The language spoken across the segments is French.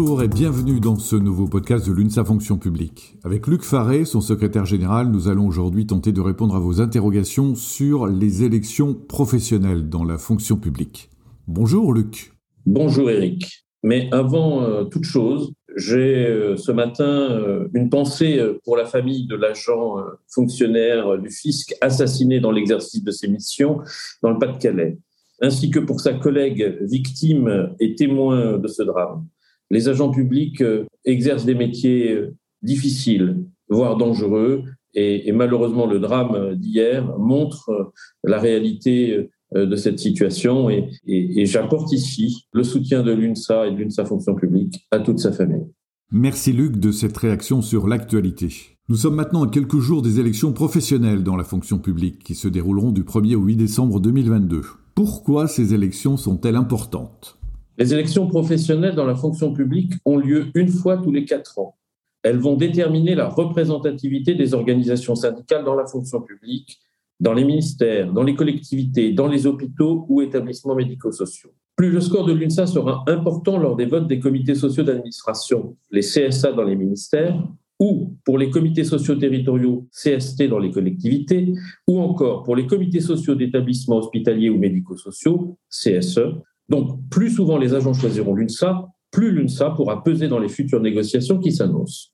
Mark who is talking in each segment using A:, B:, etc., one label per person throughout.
A: Bonjour et bienvenue dans ce nouveau podcast de l'UNSA Fonction publique. Avec Luc Faré, son secrétaire général, nous allons aujourd'hui tenter de répondre à vos interrogations sur les élections professionnelles dans la fonction publique. Bonjour Luc.
B: Bonjour Eric. Mais avant euh, toute chose, j'ai euh, ce matin euh, une pensée pour la famille de l'agent fonctionnaire du fisc assassiné dans l'exercice de ses missions dans le Pas-de-Calais, ainsi que pour sa collègue victime et témoin de ce drame les agents publics euh, exercent des métiers euh, difficiles, voire dangereux, et, malheureusement le drame d'hier montre euh, la réalité de cette situation et, et j'apporte ici le soutien de l'UNSA et de l'UNSA Fonction publique à toute sa famille.
A: Merci Luc de cette réaction sur l'actualité. Nous sommes maintenant à quelques jours des élections professionnelles dans la fonction publique qui se dérouleront du 1er au 8 décembre 2022. Pourquoi ces élections sont-elles importantes?
B: Les élections professionnelles dans la fonction publique ont lieu une fois tous les quatre ans. Elles vont déterminer la représentativité des organisations syndicales dans la fonction publique, dans les ministères, dans les collectivités, dans les hôpitaux ou établissements médico-sociaux. Plus le score de l'UNSA sera important lors des votes des comités sociaux d'administration, les CSA dans les ministères, ou pour les comités sociaux territoriaux CST dans les collectivités, ou encore pour les comités sociaux d'établissements hospitaliers ou médico-sociaux CSE, donc, plus souvent les agents choisiront l'UNSA, plus l'UNSA pourra peser dans les futures négociations qui s'annoncent.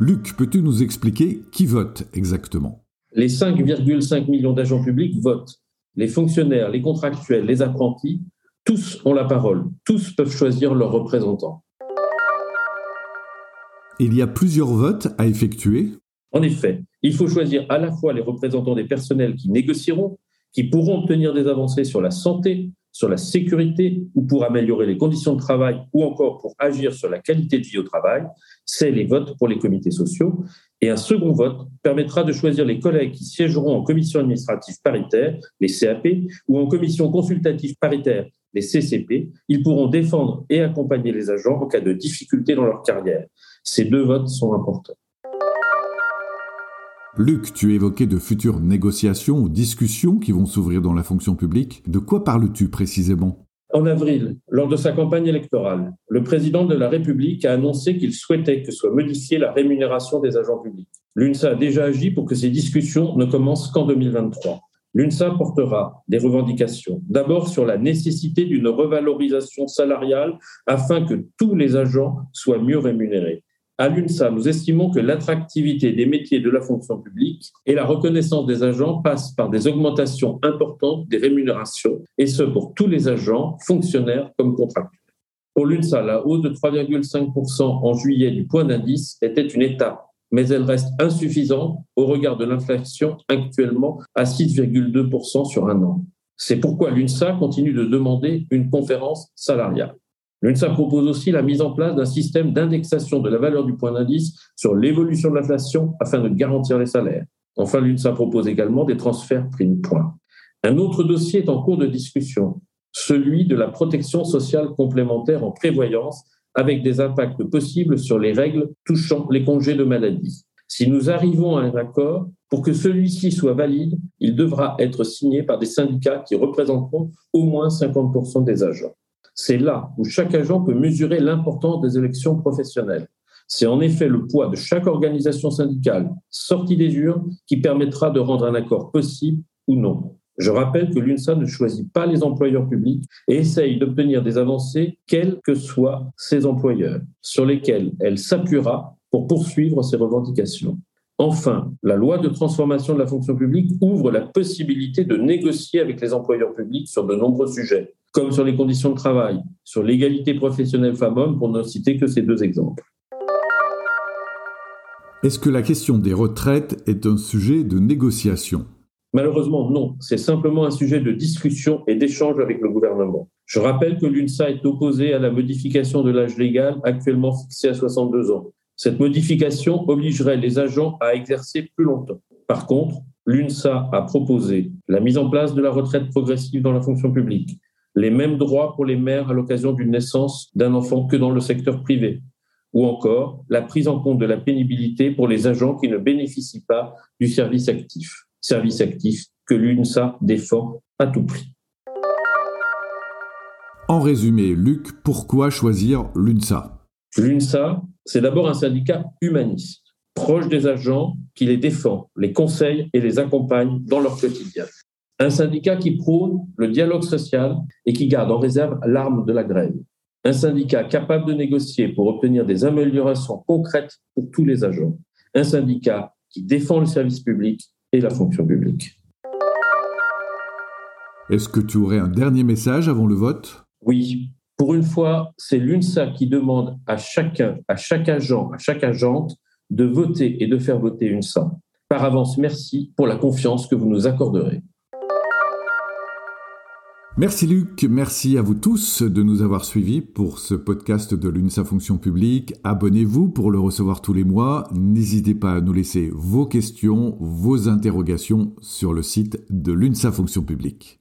A: Luc, peux-tu nous expliquer qui vote exactement?
B: Les 5,5 millions d'agents publics votent. Les fonctionnaires, les contractuels, les apprentis, tous ont la parole, tous peuvent choisir leurs représentants.
A: Il y a plusieurs votes à effectuer?
B: En effet, il faut choisir à la fois les représentants des personnels qui négocieront, qui pourront obtenir des avancées sur la santé, sur la sécurité ou pour améliorer les conditions de travail ou encore pour agir sur la qualité de vie au travail, c'est les votes pour les comités sociaux. Et un second vote permettra de choisir les collègues qui siégeront en commission administrative paritaire, les CAP, ou en commission consultative paritaire, les CCP. Ils pourront défendre et accompagner les agents en cas de difficulté dans leur carrière. Ces deux votes sont importants.
A: Luc, tu évoquais de futures négociations ou discussions qui vont s'ouvrir dans la fonction publique. De quoi parles-tu précisément?
B: En avril, lors de sa campagne électorale, le président de la République a annoncé qu'il souhaitait que soit modifiée la rémunération des agents publics. L'UNSA a déjà agi pour que ces discussions ne commencent qu'en 2023. L'UNSA portera des revendications, d'abord sur la nécessité d'une revalorisation salariale afin que tous les agents soient mieux rémunérés. À l'UNSA, nous estimons que l'attractivité des métiers de la fonction publique et la reconnaissance des agents passent par des augmentations importantes des rémunérations, et ce pour tous les agents, fonctionnaires comme contractuels. Pour l'UNSA, la hausse de 3,5% en juillet du point d'indice était une étape, mais elle reste insuffisante au regard de l'inflation actuellement à 6,2% sur un an. C'est pourquoi l'UNSA continue de demander une conférence salariale. L'UNSA propose aussi la mise en place d'un système d'indexation de la valeur du point d'indice sur l'évolution de l'inflation afin de garantir les salaires. Enfin, l'UNSA propose également des transferts prime point. Un autre dossier est en cours de discussion, celui de la protection sociale complémentaire en prévoyance avec des impacts possibles sur les règles touchant les congés de maladie. Si nous arrivons à un accord, pour que celui-ci soit valide, il devra être signé par des syndicats qui représenteront au moins 50% des agents. C'est là où chaque agent peut mesurer l'importance des élections professionnelles. C'est en effet le poids de chaque organisation syndicale sortie des urnes qui permettra de rendre un accord possible ou non. Je rappelle que l'UNSA ne choisit pas les employeurs publics et essaye d'obtenir des avancées, quels que soient ses employeurs, sur lesquels elle s'appuiera pour poursuivre ses revendications. Enfin, la loi de transformation de la fonction publique ouvre la possibilité de négocier avec les employeurs publics sur de nombreux sujets, comme sur les conditions de travail, sur l'égalité professionnelle femmes-hommes, pour ne citer que ces deux exemples.
A: Est-ce que la question des retraites est un sujet de négociation?
B: Malheureusement, non. C'est simplement un sujet de discussion et d'échange avec le gouvernement. Je rappelle que l'UNSA est opposée à la modification de l'âge légal actuellement fixé à 62 ans. Cette modification obligerait les agents à exercer plus longtemps. Par contre, l'UNSA a proposé la mise en place de la retraite progressive dans la fonction publique, les mêmes droits pour les mères à l'occasion d'une naissance d'un enfant que dans le secteur privé, ou encore la prise en compte de la pénibilité pour les agents qui ne bénéficient pas du service actif, service actif que l'UNSA défend à tout prix.
A: En résumé, Luc, pourquoi choisir l'UNSA?
B: L'UNSA, c'est d'abord un syndicat humaniste, proche des agents, qui les défend, les conseille et les accompagne dans leur quotidien. Un syndicat qui prône le dialogue social et qui garde en réserve l'arme de la grève. Un syndicat capable de négocier pour obtenir des améliorations concrètes pour tous les agents. Un syndicat qui défend le service public et la fonction publique.
A: Est-ce que tu aurais un dernier message avant le vote?
B: Oui. Pour une fois, c'est l'UNSA qui demande à chacun, à chaque agent, à chaque agente de voter et de faire voter UNSA. Par avance, merci pour la confiance que vous nous accorderez.
A: Merci Luc, merci à vous tous de nous avoir suivis pour ce podcast de l'UNSA Fonction Publique. Abonnez-vous pour le recevoir tous les mois. N'hésitez pas à nous laisser vos questions, vos interrogations sur le site de l'UNSA Fonction Publique.